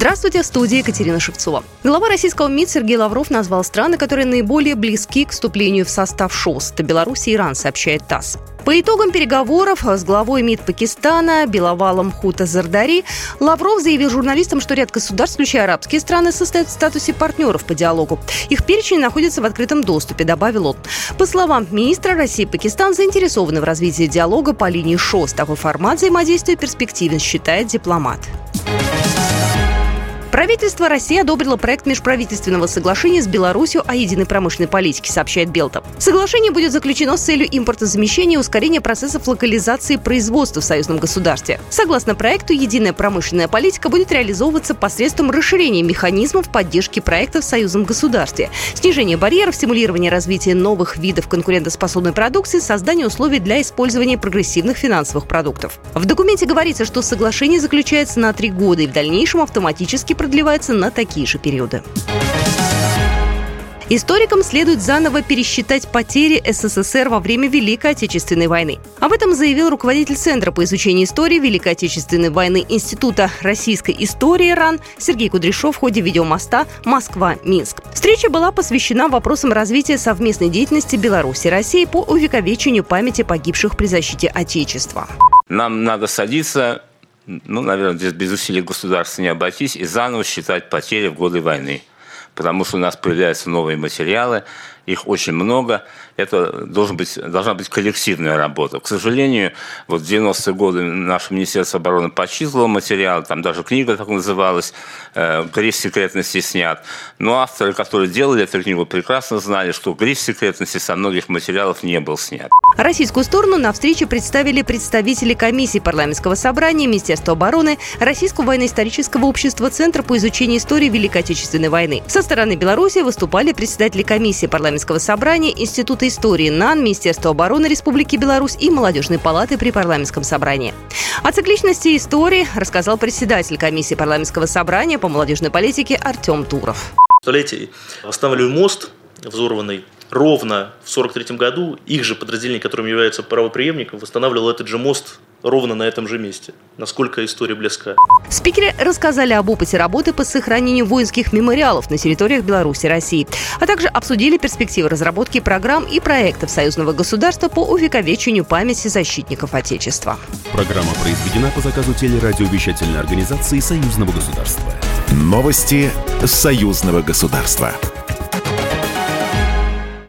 Здравствуйте, в студии Екатерина Шевцова. Глава российского МИД Сергей Лавров назвал страны, которые наиболее близки к вступлению в состав ШОС. Это Беларусь и Иран, сообщает ТАСС. По итогам переговоров с главой МИД Пакистана Беловалом Хута Зардари Лавров заявил журналистам, что ряд государств, включая арабские страны, состоят в статусе партнеров по диалогу. Их перечень находится в открытом доступе, добавил он. По словам министра России, Пакистан заинтересованы в развитии диалога по линии ШОС. Такой формат взаимодействия перспективен, считает дипломат. Правительство России одобрило проект межправительственного соглашения с Беларусью о единой промышленной политике, сообщает Белта. Соглашение будет заключено с целью импортозамещения и ускорения процессов локализации производства в союзном государстве. Согласно проекту, единая промышленная политика будет реализовываться посредством расширения механизмов поддержки проектов в союзном государстве, снижения барьеров, стимулирования развития новых видов конкурентоспособной продукции, создания условий для использования прогрессивных финансовых продуктов. В документе говорится, что соглашение заключается на три года и в дальнейшем автоматически продолжается продлевается на такие же периоды. Историкам следует заново пересчитать потери СССР во время Великой Отечественной войны. Об этом заявил руководитель Центра по изучению истории Великой Отечественной войны Института российской истории РАН Сергей Кудряшов в ходе видеомоста «Москва-Минск». Встреча была посвящена вопросам развития совместной деятельности Беларуси и России по увековечению памяти погибших при защите Отечества. Нам надо садиться ну, наверное, здесь без усилий государства не обойтись, и заново считать потери в годы войны. Потому что у нас появляются новые материалы, их очень много, это должен быть, должна быть коллективная работа. К сожалению, вот в 90-е годы наше Министерство обороны почислило материал, там даже книга так называлась, э, «Гриф секретности снят». Но авторы, которые делали эту книгу, прекрасно знали, что гриф секретности со многих материалов не был снят. Российскую сторону на встрече представили представители комиссии парламентского собрания, Министерства обороны, Российского военно-исторического общества, Центра по изучению истории Великой Отечественной войны. Со стороны Беларуси выступали представители комиссии парламентского собрания, Института истории НАН, Министерства обороны Республики Беларусь и Молодежной палаты при парламентском собрании. О цикличности истории рассказал председатель комиссии парламентского собрания по молодежной политике Артем Туров. Столетий восстанавливали мост, взорванный ровно в 1943 году их же подразделение, которым является правоприемником, восстанавливало этот же мост ровно на этом же месте. Насколько история близка. Спикеры рассказали об опыте работы по сохранению воинских мемориалов на территориях Беларуси и России, а также обсудили перспективы разработки программ и проектов союзного государства по увековечению памяти защитников Отечества. Программа произведена по заказу телерадиовещательной организации союзного государства. Новости союзного государства.